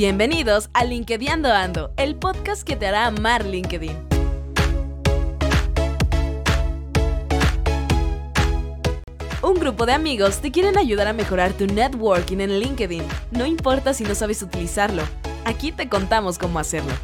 Bienvenidos a LinkedIn el podcast que te hará amar LinkedIn. Un grupo de amigos te quieren ayudar a mejorar tu networking en LinkedIn. No importa si no sabes utilizarlo, aquí te contamos cómo hacerlo.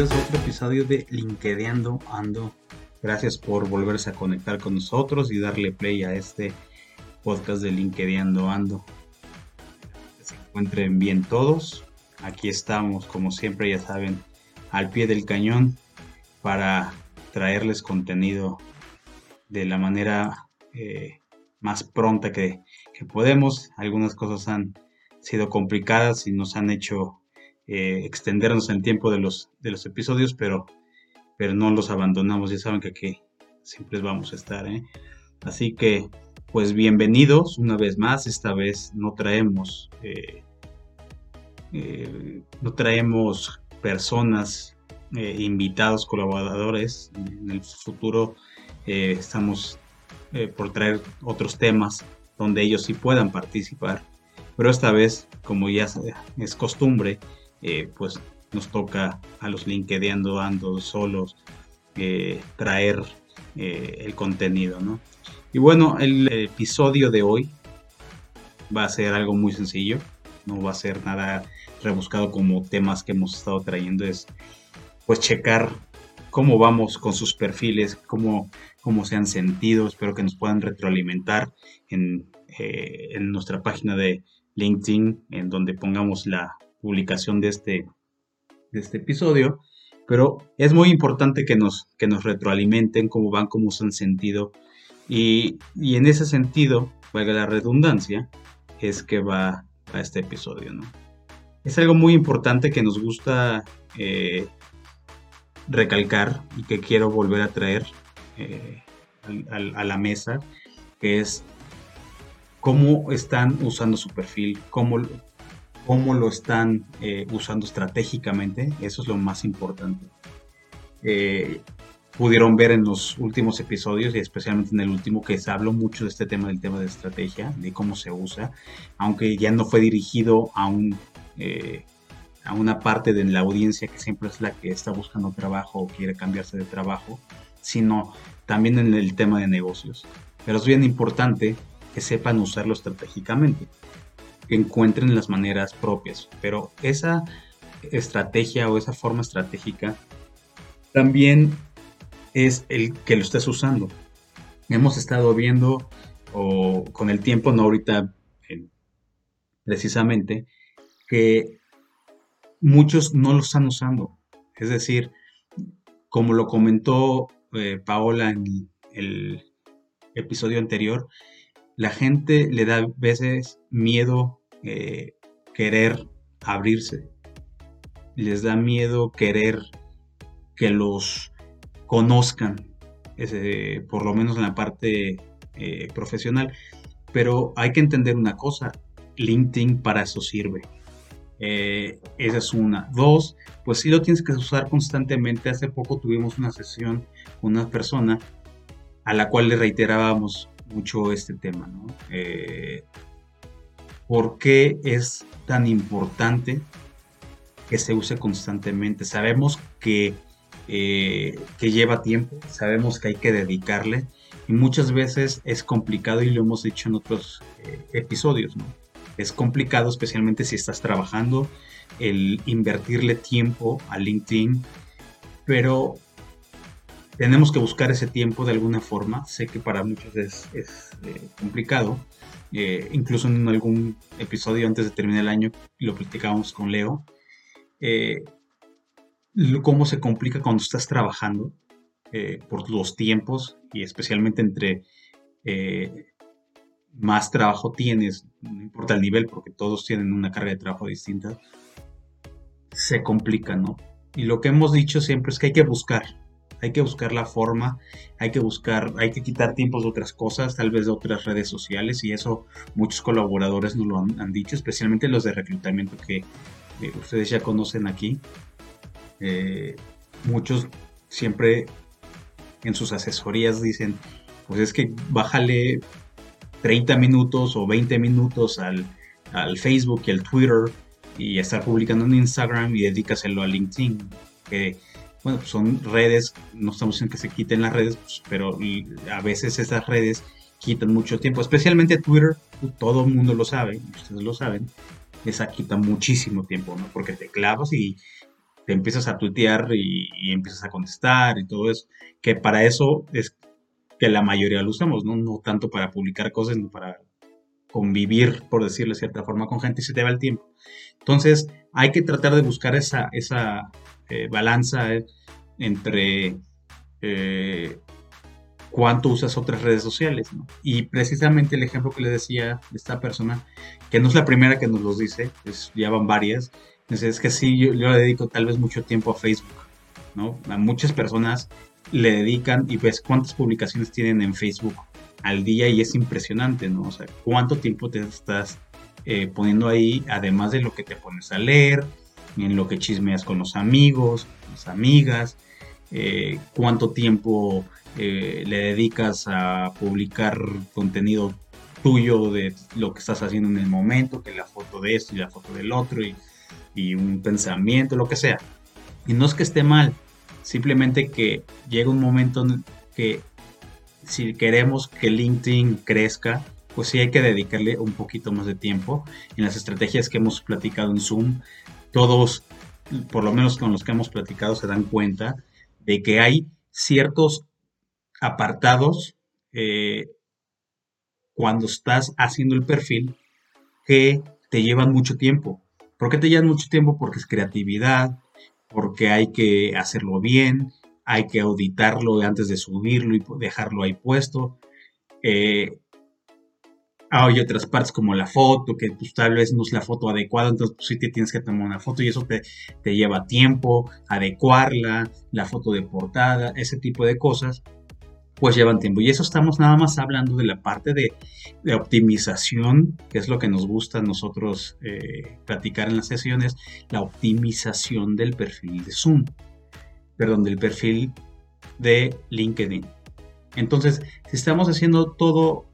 Bienvenidos otro episodio de LinkedIn Ando. Gracias por volverse a conectar con nosotros y darle play a este podcast de LinkedIn Ando. Que se encuentren bien todos. Aquí estamos, como siempre, ya saben, al pie del cañón para traerles contenido de la manera eh, más pronta que, podemos. Algunas cosas han sido complicadas y nos han hecho eh, extendernos el tiempo de los, de los episodios, pero, pero no los abandonamos. Ya saben que aquí siempre vamos a estar. ¿eh? Así que, pues bienvenidos una vez más. Esta vez no traemos, eh, no traemos personas invitados, colaboradores. En el futuro estamos por traer otros temas donde ellos sí puedan participar. Pero esta vez, como ya es costumbre, pues nos toca a los LinkedIn ando solos traer el contenido, ¿no? Y bueno, el episodio de hoy va a ser algo muy sencillo, no va a ser nada rebuscado como temas que hemos estado trayendo, es pues checar cómo vamos con sus perfiles, cómo, cómo se han sentido, espero que nos puedan retroalimentar en, eh, en nuestra página de LinkedIn, en donde pongamos la publicación de este, de este episodio. Pero es muy importante que nos, que nos retroalimenten cómo van, cómo se han sentido. Y, y en ese sentido, valga la redundancia, es que va a este episodio, ¿no? Es algo muy importante que nos gusta eh, recalcar y que quiero volver a traer eh, a, la mesa, que es cómo están usando su perfil, cómo, cómo lo están eh, usando estratégicamente, eso es lo más importante. Eh, pudieron ver en los últimos episodios y especialmente en el último que se habló mucho de este tema del tema de estrategia, de cómo se usa, aunque ya no fue dirigido a un a una parte de la audiencia que siempre es la que está buscando trabajo o quiere cambiarse de trabajo, sino también en el tema de negocios. Pero es bien importante que sepan usarlo estratégicamente, encuentren las maneras propias. Pero esa estrategia o esa forma estratégica también es el que lo estés usando. Hemos estado viendo, o con el tiempo, no ahorita precisamente, que muchos no lo están usando. Es decir, como lo comentó eh, Paola en el episodio anterior, la gente le da a veces miedo eh, querer abrirse. Les da miedo querer que los conozcan, por lo menos en la parte eh, profesional. Pero hay que entender una cosa, LinkedIn para eso sirve. Eh, esa es una. Dos, pues sí lo tienes que usar constantemente. Hace poco tuvimos una sesión con una persona a la cual le reiterábamos mucho este tema, ¿no? ¿Por qué es tan importante que se use constantemente? Sabemos que, eh, que lleva tiempo, sabemos que hay que dedicarle y muchas veces es complicado y lo hemos dicho en otros episodios, ¿no? es complicado, especialmente si estás trabajando, el invertirle tiempo a LinkedIn, pero tenemos que buscar ese tiempo de alguna forma. Sé que para muchos es, eh, complicado. Eh, incluso en algún episodio antes de terminar el año lo platicábamos con Leo. Eh, cómo se complica cuando estás trabajando por los tiempos y especialmente entre más trabajo tienes, no importa el nivel, porque todos tienen una carga de trabajo distinta, se complica, ¿no? Y lo que hemos dicho siempre es que hay que buscar, hay que buscar la forma, hay que buscar, hay que quitar tiempos de otras cosas, tal vez de otras redes sociales, y eso muchos colaboradores nos lo han, dicho, especialmente los de reclutamiento que eh, ustedes ya conocen aquí. Eh, muchos siempre en sus asesorías dicen, pues es que bájale 30 minutos o 20 minutos al, al Facebook y al Twitter y estar publicando en Instagram y dedícaselo a LinkedIn. Bueno, pues son redes, no estamos diciendo que se quiten las redes, pues, pero a veces esas redes quitan mucho tiempo, especialmente Twitter, todo el mundo lo sabe, ustedes lo saben, esa quita muchísimo tiempo, ¿no? Porque te clavas y te empiezas a tuitear y, empiezas a contestar y todo eso, que para eso es que la mayoría lo usamos, ¿no? No tanto para publicar cosas, sino para convivir, por decirlo de cierta forma, con gente y se te va el tiempo. Entonces, hay que tratar de buscar esa, esa eh, balanza entre eh, cuánto usas otras redes sociales. Y precisamente el ejemplo que le decía de esta persona, que no es la primera que nos lo dice, es, ya van varias, es, que sí, yo, le dedico tal vez mucho tiempo a Facebook. ¿no? A muchas personas le dedican y ves cuántas publicaciones tienen en Facebook al día y es impresionante, ¿no? O sea, cuánto tiempo te estás eh, poniendo ahí, además de lo que te pones a leer, en lo que chismeas con los amigos, las amigas, eh, cuánto tiempo eh, le dedicas a publicar contenido tuyo de lo que estás haciendo en el momento, que la foto de esto y la foto del otro y, un pensamiento, lo que sea. Y no es que esté mal, simplemente que llega un momento en que si queremos que LinkedIn crezca, pues sí hay que dedicarle un poquito más de tiempo. En las estrategias que hemos platicado en Zoom, todos, por lo menos con los que hemos platicado, se dan cuenta de que hay ciertos apartados eh, cuando estás haciendo el perfil que te llevan mucho tiempo. ¿Por qué te llevan mucho tiempo? Porque es creatividad, porque hay que hacerlo bien, hay que auditarlo antes de subirlo y dejarlo ahí puesto. Eh, hay otras partes como la foto, que pues, tal vez no es la foto adecuada, entonces pues, sí te tienes que tomar una foto y eso te, te lleva tiempo, adecuarla, la foto de portada, ese tipo de cosas, pues llevan tiempo. Y eso estamos nada más hablando de la parte de, optimización, que es lo que nos gusta a nosotros eh, platicar en las sesiones, la optimización del perfil de Zoom perdón, del perfil de LinkedIn. Entonces, si estamos haciendo todo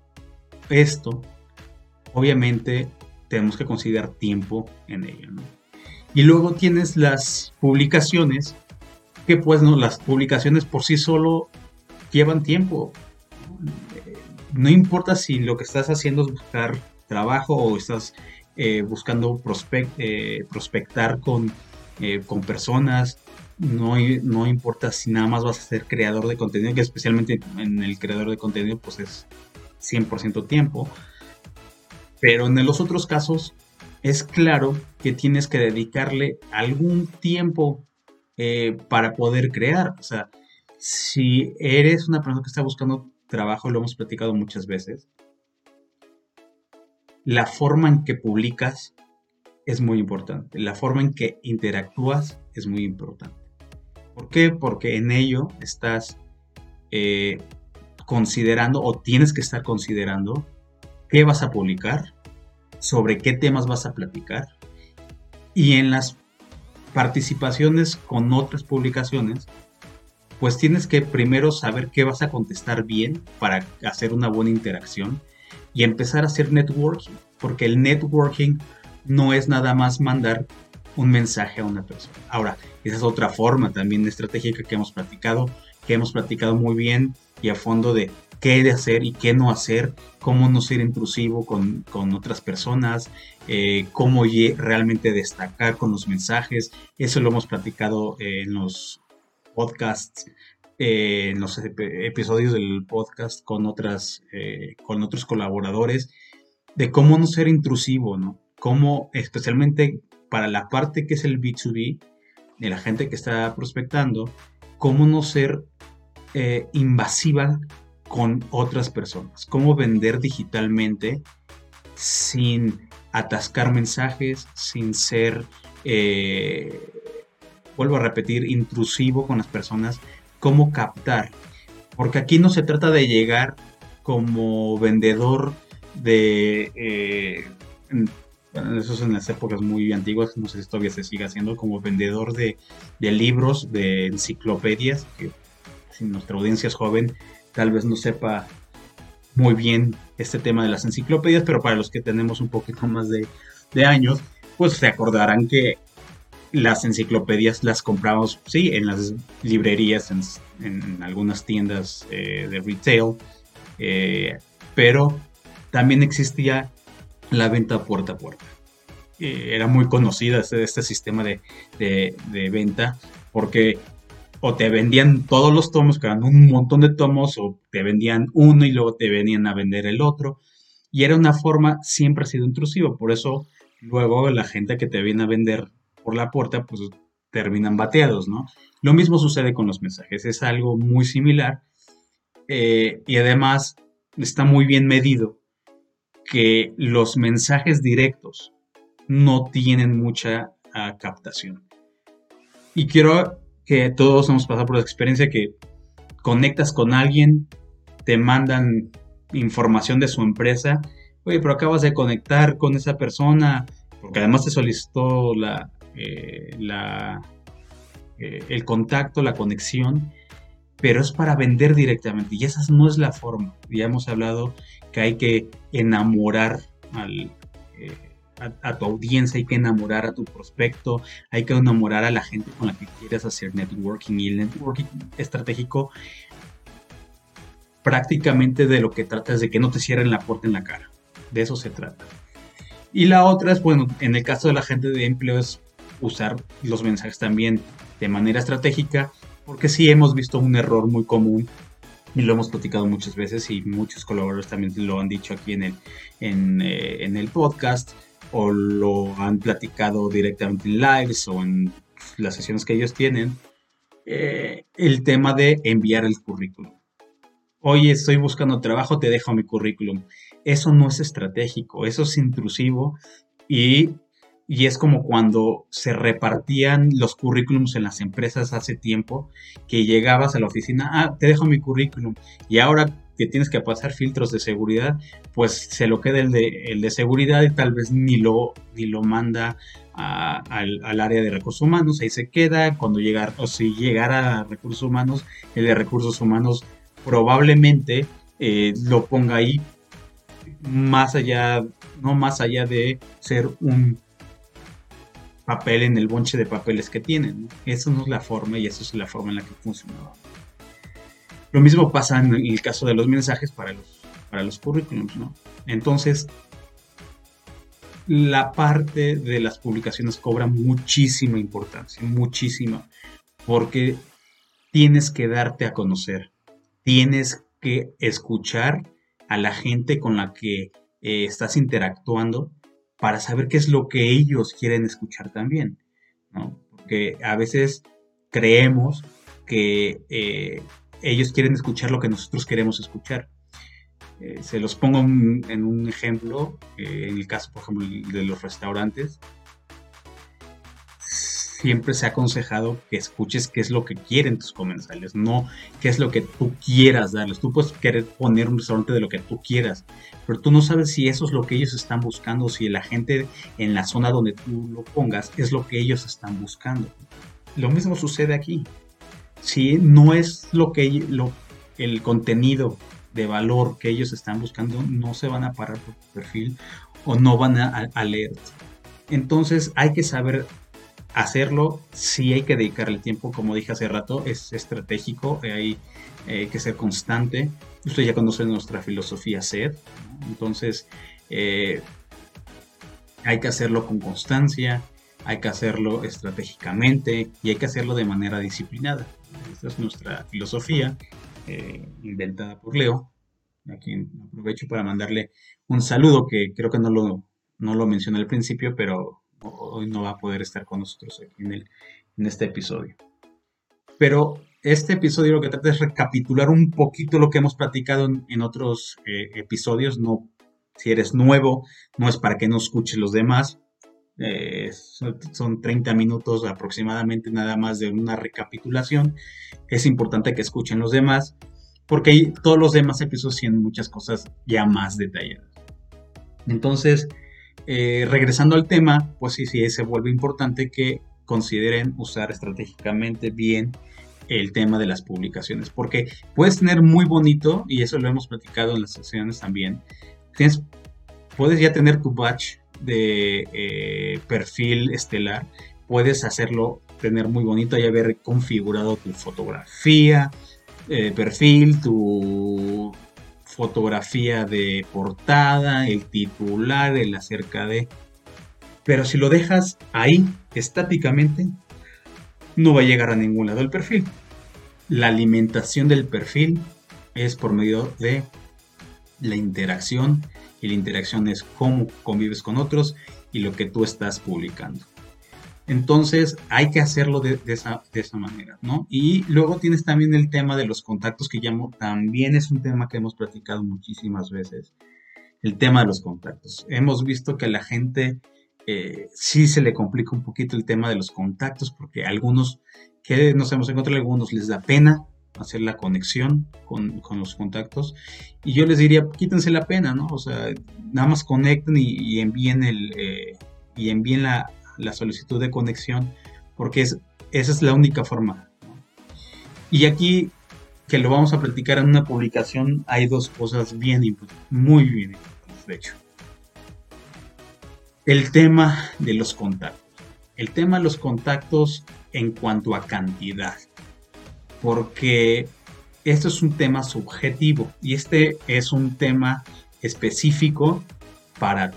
esto, obviamente tenemos que considerar tiempo en ello. Y luego tienes las publicaciones, que pues no, las publicaciones por sí solo llevan tiempo. No importa si lo que estás haciendo es buscar trabajo o estás eh, buscando eh, prospectar con, eh, con personas no, no importa si nada más vas a ser creador de contenido, que especialmente en el creador de contenido pues es 100% tiempo. Pero en los otros casos es claro que tienes que dedicarle algún tiempo eh, para poder crear. O sea, si eres una persona que está buscando trabajo, lo hemos platicado muchas veces, la forma en que publicas es muy importante. La forma en que interactúas es muy importante. ¿Por qué? Porque en ello estás eh, considerando o tienes que estar considerando qué vas a publicar, sobre qué temas vas a platicar y en las participaciones con otras publicaciones, pues tienes que primero saber qué vas a contestar bien para hacer una buena interacción y empezar a hacer networking, porque el networking no es nada más mandar un mensaje a una persona. Ahora, esa es otra forma también estratégica que hemos platicado, que hemos platicado muy bien y a fondo de qué de hacer y qué no hacer, cómo no ser intrusivo con, otras personas, eh, cómo realmente destacar con los mensajes. Eso lo hemos platicado en los podcasts, eh, en los episodios del podcast con, otras, eh, con otros colaboradores, de cómo no ser intrusivo, ¿no? Cómo, especialmente para la parte que es el B2B, de la gente que está prospectando, cómo no ser eh, invasiva con otras personas, cómo vender digitalmente sin atascar mensajes, sin ser, eh, vuelvo a repetir, intrusivo con las personas, cómo captar. Porque aquí no se trata de llegar como vendedor de, eh, eso es en las épocas muy antiguas, no sé si todavía se sigue haciendo, como vendedor de, de libros, de enciclopedias, que si nuestra audiencia es joven, tal vez no sepa muy bien este tema de las enciclopedias, pero para los que tenemos un poquito más de, años, pues se acordarán que las enciclopedias las compramos, sí, en las librerías, en, algunas tiendas eh, de retail, eh, pero también existía la venta puerta a puerta. Eh, era muy conocida este, este sistema de, de, venta porque o te vendían todos los tomos, que eran un montón de tomos, o te vendían uno y luego te venían a vender el otro. Y era una forma, siempre ha sido intrusivo. Por eso luego la gente que te viene a vender por la puerta, pues terminan bateados, ¿no? Lo mismo sucede con los mensajes, es algo muy similar eh, y además está muy bien medido que los mensajes directos no tienen mucha ah, captación. Y quiero que todos hemos pasado por la experiencia que conectas con alguien, te mandan información de su empresa, oye, pero acabas de conectar con esa persona, porque además te solicitó la, eh, la, eh, el contacto, la conexión, pero es para vender directamente y esa no es la forma. Ya hemos hablado que hay que enamorar al, eh, a, tu audiencia, hay que enamorar a tu prospecto, hay que enamorar a la gente con la que quieres hacer networking y el networking estratégico prácticamente de lo que trata es de que no te cierren la puerta en la cara. De eso se trata. Y la otra es, bueno, en el caso de la gente de empleo es usar los mensajes también de manera estratégica, porque sí hemos visto un error muy común y lo hemos platicado muchas veces y muchos colaboradores también lo han dicho aquí en el, en, eh, el podcast o lo han platicado directamente en lives o en las sesiones que ellos tienen, eh, el tema de enviar el currículum. Oye, estoy buscando trabajo, te dejo mi currículum. Eso no es estratégico, eso es intrusivo y y es como cuando se repartían los currículums en las empresas hace tiempo, que llegabas a la oficina, ah, te dejo mi currículum, y ahora que tienes que pasar filtros de seguridad, pues se lo queda el de, seguridad y tal vez ni lo, ni lo manda al, área de recursos humanos, ahí se queda, cuando llegar, o si llegara a recursos humanos, el de recursos humanos probablemente eh, lo ponga ahí más allá, no más allá de ser un papel en el bonche de papeles que tienen. Eso no es la forma y eso es la forma en la que funcionaba. Lo mismo pasa en el caso de los mensajes para los, para los currículums, ¿no? Entonces, la parte de las publicaciones cobra muchísima importancia, muchísima, porque tienes que darte a conocer, tienes que escuchar a la gente con la que eh, estás interactuando para saber qué es lo que ellos quieren escuchar también, ¿no? Porque a veces creemos que eh, ellos quieren escuchar lo que nosotros queremos escuchar. Eh, se los pongo en un ejemplo, eh, en el caso, por ejemplo, de los restaurantes siempre se ha aconsejado que escuches qué es lo que quieren tus comensales, no qué es lo que tú quieras darles. Tú puedes querer poner un restaurante de lo que tú quieras, pero tú no sabes si eso es lo que ellos están buscando, si la gente en la zona donde tú lo pongas es lo que ellos están buscando. Lo mismo sucede aquí. Si no es lo que lo, el contenido de valor que ellos están buscando, no se van a parar por tu perfil o no van a, a leer. Entonces hay que saber hacerlo, sí hay que dedicarle tiempo, como dije hace rato, es estratégico, hay, eh, que ser constante. Usted ya conoce nuestra filosofía SED, entonces eh, hay que hacerlo con constancia, hay que hacerlo estratégicamente y hay que hacerlo de manera disciplinada. Esta es nuestra filosofía, eh, inventada por Leo, a quien aprovecho para mandarle un saludo que creo que no lo, no lo mencioné al principio, pero hoy no va a poder estar con nosotros aquí en, el, en este episodio. Pero este episodio lo que trata es recapitular un poquito lo que hemos platicado en, otros eh, episodios. No, si eres nuevo, no es para que no escuches los demás. Eh, son 30 minutos aproximadamente nada más de una recapitulación. Es importante que escuchen los demás porque todos los demás episodios tienen muchas cosas ya más detalladas. Entonces, eh, regresando al tema, pues sí, sí, se vuelve importante que consideren usar estratégicamente bien el tema de las publicaciones, porque puedes tener muy bonito, y eso lo hemos platicado en las sesiones también, tienes, puedes ya tener tu batch de eh, perfil estelar, puedes hacerlo tener muy bonito y haber configurado tu fotografía, eh, perfil, tu fotografía de portada, el titular, el acerca de... Pero si lo dejas ahí estáticamente, no va a llegar a ningún lado el perfil. La alimentación del perfil es por medio de la interacción y la interacción es cómo convives con otros y lo que tú estás publicando. Entonces hay que hacerlo de, esa, manera, ¿no? Y luego tienes también el tema de los contactos que llamo, también es un tema que hemos platicado muchísimas veces, el tema de los contactos. Hemos visto que a la gente eh, sí se le complica un poquito el tema de los contactos porque algunos que nos hemos encontrado, algunos les da pena hacer la conexión con, los contactos y yo les diría quítense la pena, ¿no? O sea, nada más conecten y, envíen el eh, y envíen la, solicitud de conexión porque es, esa es la única forma. Y aquí que lo vamos a platicar en una publicación hay dos cosas bien muy bien importantes, de hecho el tema de los contactos. El tema de los contactos en cuanto a cantidad. Porque esto es un tema subjetivo y este es un tema específico para,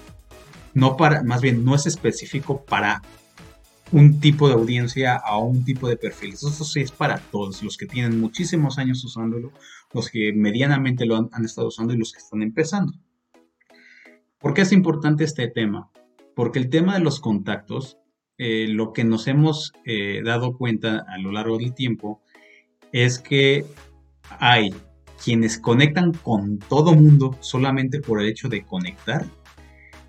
no para, más bien no es específico para un tipo de audiencia o un tipo de perfil. Eso sí es para todos, los que tienen muchísimos años usándolo, los que medianamente lo han, han estado usando y los que están empezando. ¿Por qué es importante este tema? Porque el tema de los contactos, eh, lo que nos hemos eh, dado cuenta a lo largo del tiempo es que hay quienes conectan con todo mundo solamente por el hecho de conectar,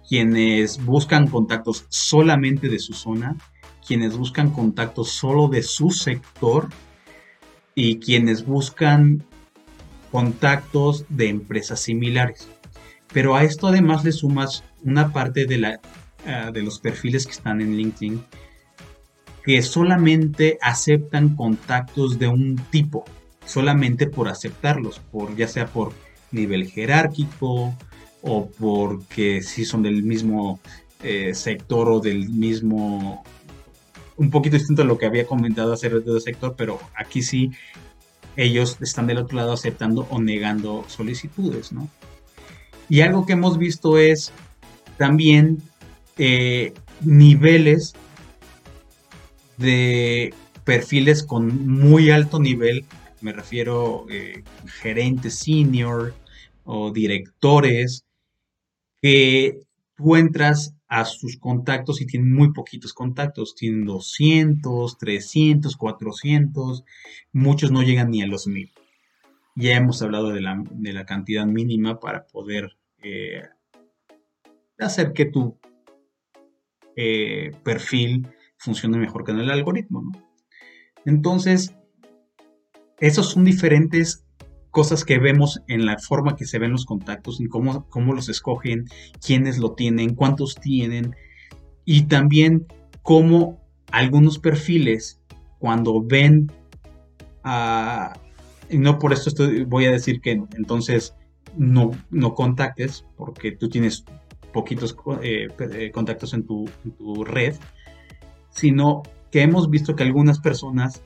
quienes buscan contactos solamente de su zona, quienes buscan contactos solo de su sector y quienes buscan contactos de empresas similares. Pero a esto además le sumas una parte de la eh, de los perfiles que están en LinkedIn que solamente aceptan contactos de un tipo, solamente por aceptarlos, por ya sea por nivel jerárquico o porque si son del mismo eh, sector o del mismo un poquito distinto a lo que había comentado hacer de sector, pero aquí sí ellos están del otro lado aceptando o negando solicitudes, ¿no? Y algo que hemos visto es también eh, niveles de perfiles con muy alto nivel, me refiero eh, gerentes senior o directores, que tú entras a sus contactos y tienen muy poquitos contactos, tienen 200, 300, 400, muchos no llegan ni a los 1000. Ya hemos hablado de la, cantidad mínima para poder eh, hacer que tu eh, perfil funcione mejor que en el algoritmo. ¿no? Entonces, esos son diferentes cosas que vemos en la forma que se ven los contactos, y cómo, cómo los escogen, quiénes lo tienen, cuántos tienen, y también cómo algunos perfiles, cuando ven a... no por esto voy a decir que entonces no, no contactes, porque tú tienes poquitos eh, eh, contactos en tu, red, sino que hemos visto que algunas personas,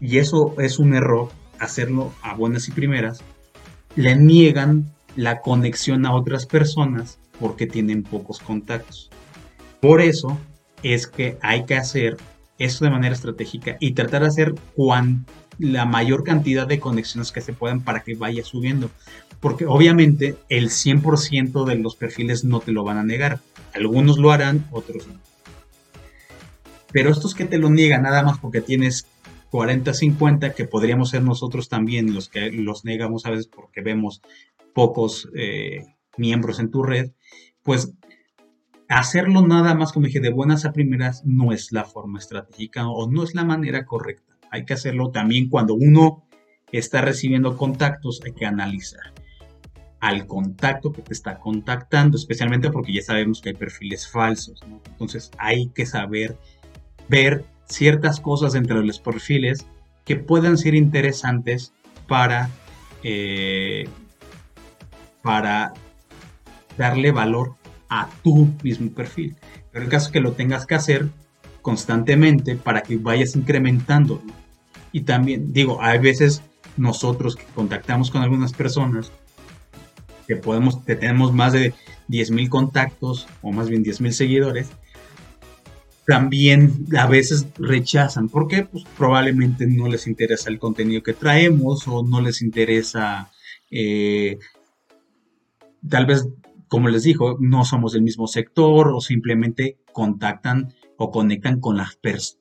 y eso es un error, hacerlo a buenas y primeras, le niegan la conexión a otras personas porque tienen pocos contactos. Por eso es que hay que hacer eso de manera estratégica y tratar de hacer la mayor cantidad de conexiones que se puedan para que vaya subiendo porque obviamente el 100% de los perfiles no te lo van a negar. Algunos lo harán, otros no. Pero estos que te lo niegan nada más porque tienes 40, 50, que podríamos ser nosotros también los que los negamos a veces porque vemos pocos eh, miembros en tu red, pues hacerlo nada más, como dije, de buenas a primeras no es la forma estratégica o no es la manera correcta. Hay que hacerlo también cuando uno está recibiendo contactos, hay que analizar al contacto que te está contactando, especialmente porque ya sabemos que hay perfiles falsos. Entonces hay que saber ver ciertas cosas entre los perfiles que puedan ser interesantes para, eh, para darle valor a tu mismo perfil. Pero el caso es que lo tengas que hacer constantemente para que vayas incrementando. Y también, digo, hay veces nosotros que contactamos con algunas personas que podemos, que tenemos más de 10.000 contactos o más bien 10.000 seguidores, también a veces rechazan. porque Pues probablemente no les interesa el contenido que traemos o no les interesa, eh, tal vez, como les dijo, no somos del mismo sector o simplemente contactan o conectan con las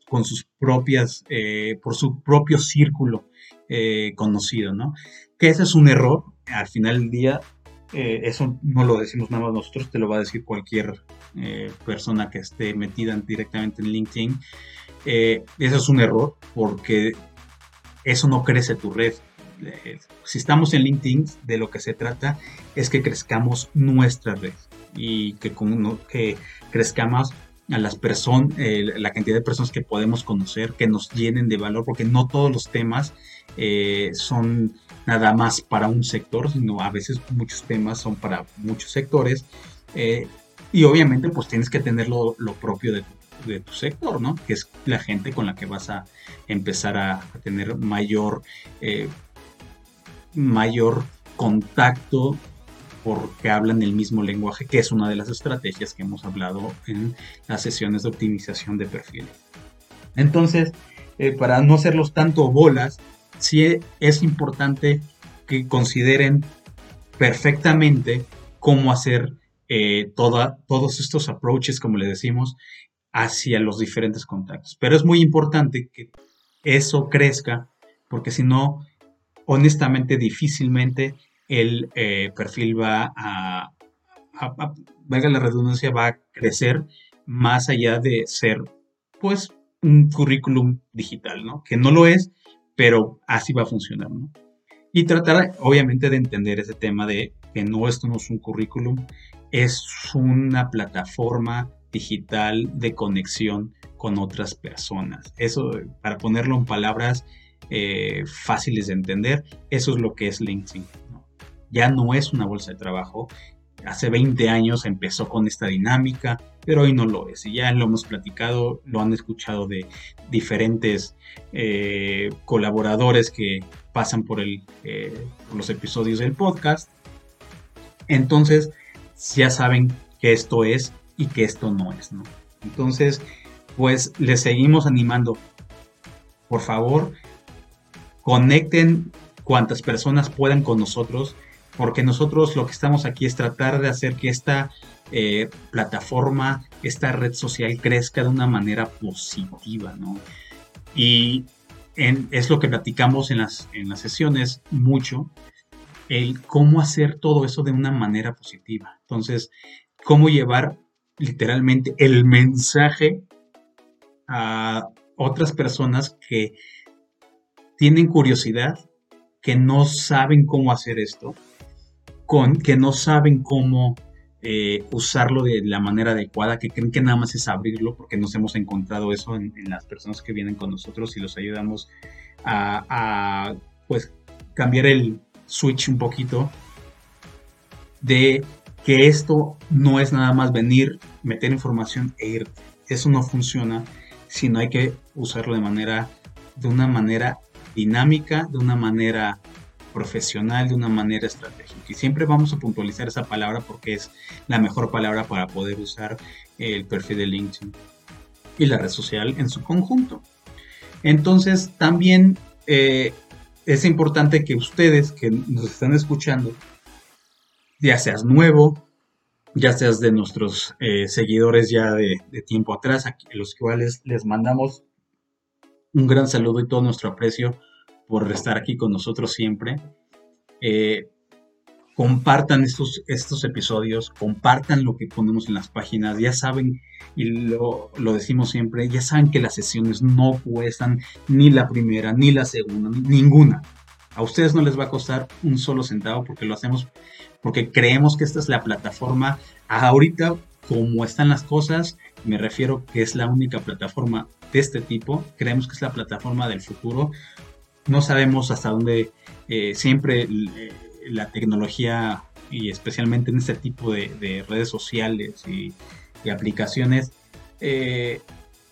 con sus propias, eh, por su propio círculo eh, conocido, ¿no? Que ese es un error. Al final del día, eso no lo decimos nada más nosotros, te lo va a decir cualquier persona que esté metida directamente en LinkedIn. eso es un error porque eso no crece tu red. Si estamos en LinkedIn, de lo que se trata es que crezcamos nuestra red y que, con, que crezcamos a las personas, eh, la cantidad de personas que podemos conocer, que nos llenen de valor, porque no todos los temas eh, son nada más para un sector, sino a veces muchos temas son para muchos sectores. Eh, y obviamente pues tienes que tener lo, propio de tu, sector, ¿no? Que es la gente con la que vas a empezar a, tener mayor, mayor contacto porque hablan el mismo lenguaje, que es una de las estrategias que hemos hablado en las sesiones de optimización de perfiles. Entonces, eh, para no hacerlos tanto bolas, sí es importante que consideren perfectamente cómo hacer eh, todos estos approaches, como le decimos, hacia los diferentes contactos. Pero es muy importante que eso crezca, porque si no, honestamente, difícilmente el eh, perfil va a, valga la redundancia, va a crecer más allá de ser, pues, un currículum digital, ¿no? Que no lo es, pero así va a funcionar, ¿no? Y tratar, obviamente, de entender ese tema de que no, esto no es un currículum, es una plataforma digital de conexión con otras personas. Eso, para ponerlo en palabras eh, fáciles de entender, eso es lo que es LinkedIn ya no es una bolsa de trabajo. Hace 20 años empezó con esta dinámica, pero hoy no lo es. Y ya lo hemos platicado, lo han escuchado de diferentes eh, colaboradores que pasan por, el, eh, por los episodios del podcast. Entonces, ya saben que esto es y que esto no es, ¿no? Entonces, pues les seguimos animando. Por favor, conecten cuantas personas puedan con nosotros porque nosotros lo que estamos aquí es tratar de hacer que esta eh, plataforma, esta red social crezca de una manera positiva, ¿no? Y es lo que platicamos en las, en las sesiones mucho, el cómo hacer todo eso de una manera positiva. Entonces, cómo llevar literalmente el mensaje a otras personas que tienen curiosidad, que no saben cómo hacer esto con que no saben cómo eh, usarlo de la manera adecuada, que creen que nada más es abrirlo, porque nos hemos encontrado eso en, las personas que vienen con nosotros y los ayudamos a, pues cambiar el switch un poquito de que esto no es nada más venir, meter información e ir. Eso no funciona, sino hay que usarlo de manera, de una manera dinámica, de una manera profesional de una manera estratégica. Y siempre vamos a puntualizar esa palabra porque es la mejor palabra para poder usar el perfil de LinkedIn y la red social en su conjunto. Entonces, también eh, es importante que ustedes que nos están escuchando, ya seas nuevo, ya seas de nuestros eh, seguidores ya de, tiempo atrás, a los cuales les mandamos un gran saludo y todo nuestro aprecio por estar aquí con nosotros siempre. Eh, compartan estos, estos episodios, compartan lo que ponemos en las páginas, ya saben, y lo, lo, decimos siempre, ya saben que las sesiones no cuestan ni la primera, ni la segunda, ninguna. A ustedes no les va a costar un solo centavo porque lo hacemos porque creemos que esta es la plataforma ahorita como están las cosas, me refiero que es la única plataforma de este tipo, creemos que es la plataforma del futuro, no sabemos hasta dónde eh, siempre eh, la tecnología y especialmente en este tipo de, redes sociales y, aplicaciones eh,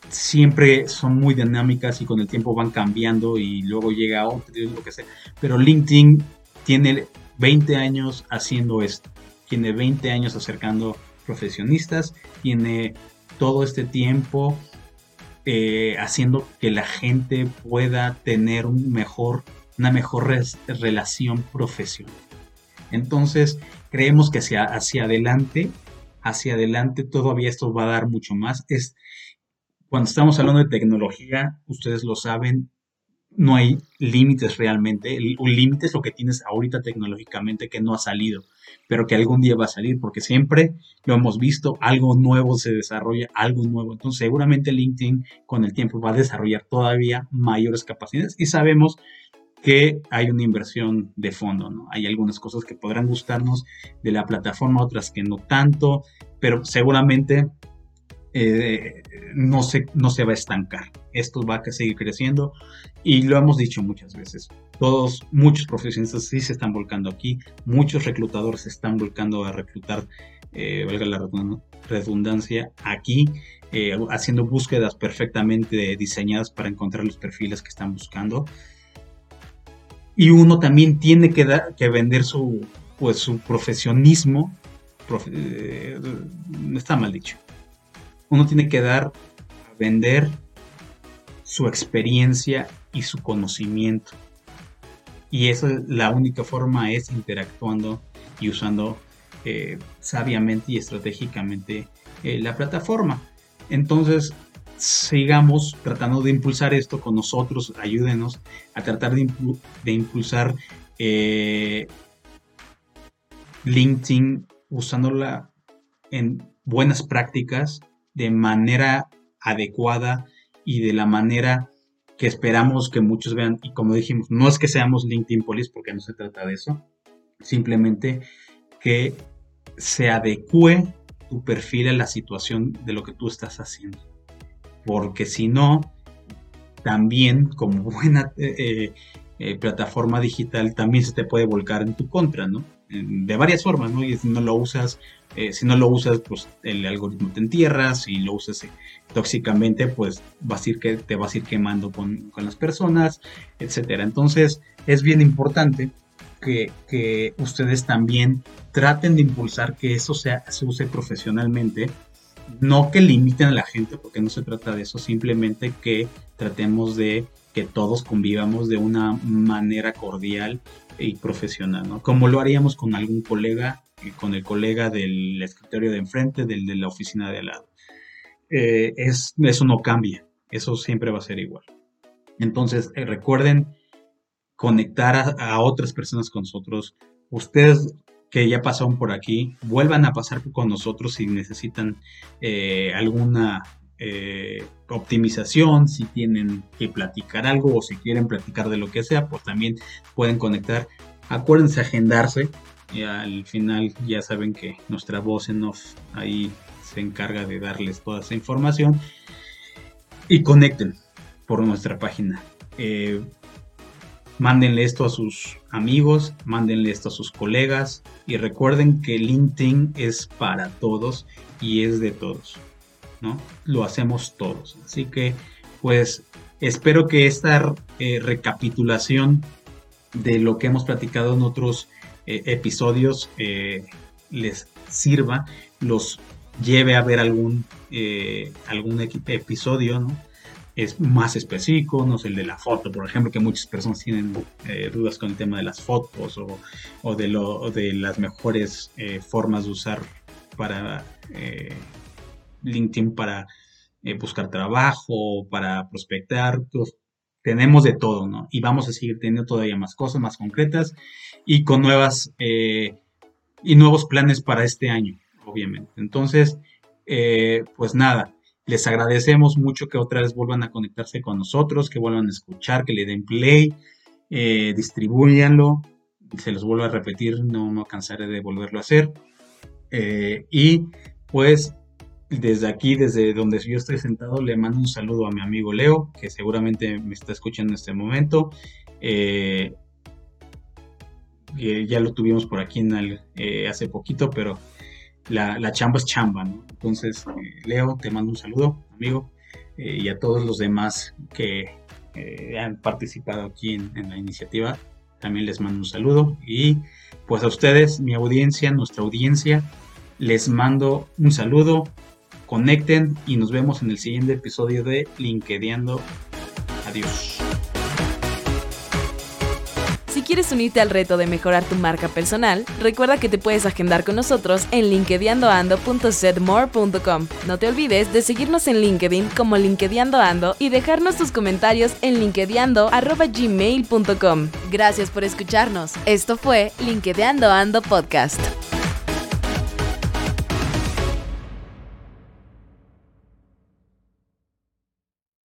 siempre son muy dinámicas y con el tiempo van cambiando y luego llega otro, lo que sea. Pero LinkedIn tiene 20 años haciendo esto, tiene 20 años acercando profesionistas, tiene todo este tiempo eh, haciendo que la gente pueda tener un mejor, una mejor relación profesional. Entonces, creemos que hacia, hacia adelante, hacia adelante todavía esto va a dar mucho más. Es, cuando estamos hablando de tecnología, ustedes lo saben, no hay límites realmente. un límite es lo que tienes ahorita tecnológicamente que no ha salido, pero que algún día va a salir, porque siempre lo hemos visto, algo nuevo se desarrolla, algo nuevo. Entonces seguramente LinkedIn con el tiempo va a desarrollar todavía mayores capacidades y sabemos que hay una inversión de fondo, ¿no? Hay algunas cosas que podrán gustarnos de la plataforma, otras que no tanto, pero seguramente eh, no, se, no se va a estancar. Esto va a seguir creciendo y lo hemos dicho muchas veces. Todos, muchos profesionistas sí se están volcando aquí, muchos reclutadores se están volcando a reclutar, eh, valga la redundancia, aquí, eh, haciendo búsquedas perfectamente diseñadas para encontrar los perfiles que están buscando. Y uno también tiene que, que vender su, pues, su profesionismo, está mal dicho, uno tiene que dar a vender su experiencia y su conocimiento. Y esa es la única forma es interactuando y usando eh, sabiamente y estratégicamente eh, la plataforma. Entonces, sigamos tratando de impulsar esto con nosotros, ayúdenos a tratar de, impulsar eh, LinkedIn usándola en buenas prácticas de manera adecuada y de la manera que esperamos que muchos vean. Y como dijimos, no es que seamos LinkedIn Police porque no se trata de eso, simplemente que se adecue tu perfil a la situación de lo que tú estás haciendo. Porque si no, también como buena eh, eh, plataforma digital, también se te puede volcar en tu contra, ¿no? De varias formas, ¿no? Y si no lo usas eh, si no lo usas, pues el algoritmo te entierra. Si lo usas eh, tóxicamente, pues vas a ir que, te vas a ir quemando con, las personas, etcétera. Entonces, es bien importante que, ustedes también traten de impulsar que eso sea, se use profesionalmente. No que limiten a la gente, porque no se trata de eso, simplemente que tratemos de que todos convivamos de una manera cordial y profesional, ¿no? Como lo haríamos con algún colega con el colega del escritorio de enfrente, del de la oficina de al lado. Eh, es, eso no cambia, eso siempre va a ser igual. Entonces, eh, recuerden conectar a, otras personas con nosotros. Ustedes que ya pasaron por aquí, vuelvan a pasar con nosotros si necesitan eh, alguna optimización, si tienen que platicar algo o si quieren platicar de lo que sea, pues también pueden conectar. Acuérdense agendarse y al final ya saben que nuestra voz en off ahí se encarga de darles toda esa información. Y conecten por nuestra página. Eh, mándenle esto a sus amigos, mándenle esto a sus colegas y recuerden que LinkedIn es para todos y es de todos, ¿no? Lo hacemos todos. Así que, pues, espero que esta eh, recapitulación de lo que hemos platicado en otros eh, episodios eh, les sirva, los lleve a ver algún, algún episodio, ¿no? Es más específico, no sé, el de la foto, por ejemplo, que muchas personas tienen dudas con el tema de las fotos o, de, lo, de las mejores formas de usar para LinkedIn para buscar trabajo, para prospectar, pues, tenemos de todo, ¿no? Y vamos a seguir teniendo todavía más cosas más concretas y con nuevas eh, y nuevos planes para este año, obviamente. Entonces, eh, pues nada, les agradecemos mucho que otra vez vuelvan a conectarse con nosotros, que vuelvan a escuchar, que le den play. eh, distribuyanlo, se los vuelvo a repetir, no me cansaré de volverlo a hacer. Eh, y pues desde aquí, desde donde yo estoy sentado, le mando un saludo a mi amigo Leo, que seguramente me está escuchando en este momento. Eh, ya lo tuvimos por aquí hace poquito, pero la, chamba es chamba, ¿no? Entonces, Leo, te mando un saludo, amigo, y a todos los demás que han participado aquí en la iniciativa también les mando un saludo y pues a ustedes, mi audiencia, nuestra audiencia, les mando un saludo, conecten y nos vemos en el siguiente episodio de LinkedIn. Adiós quieres unirte al reto de mejorar tu marca personal, recuerda que te puedes agendar con nosotros en linkedinando.setmore.com. No te olvides de seguirnos en LinkedIn como LinkedInando y dejarnos tus comentarios en linkedinando.gmail.com. Gracias por escucharnos. Esto fue LinkedInando Ando Podcast.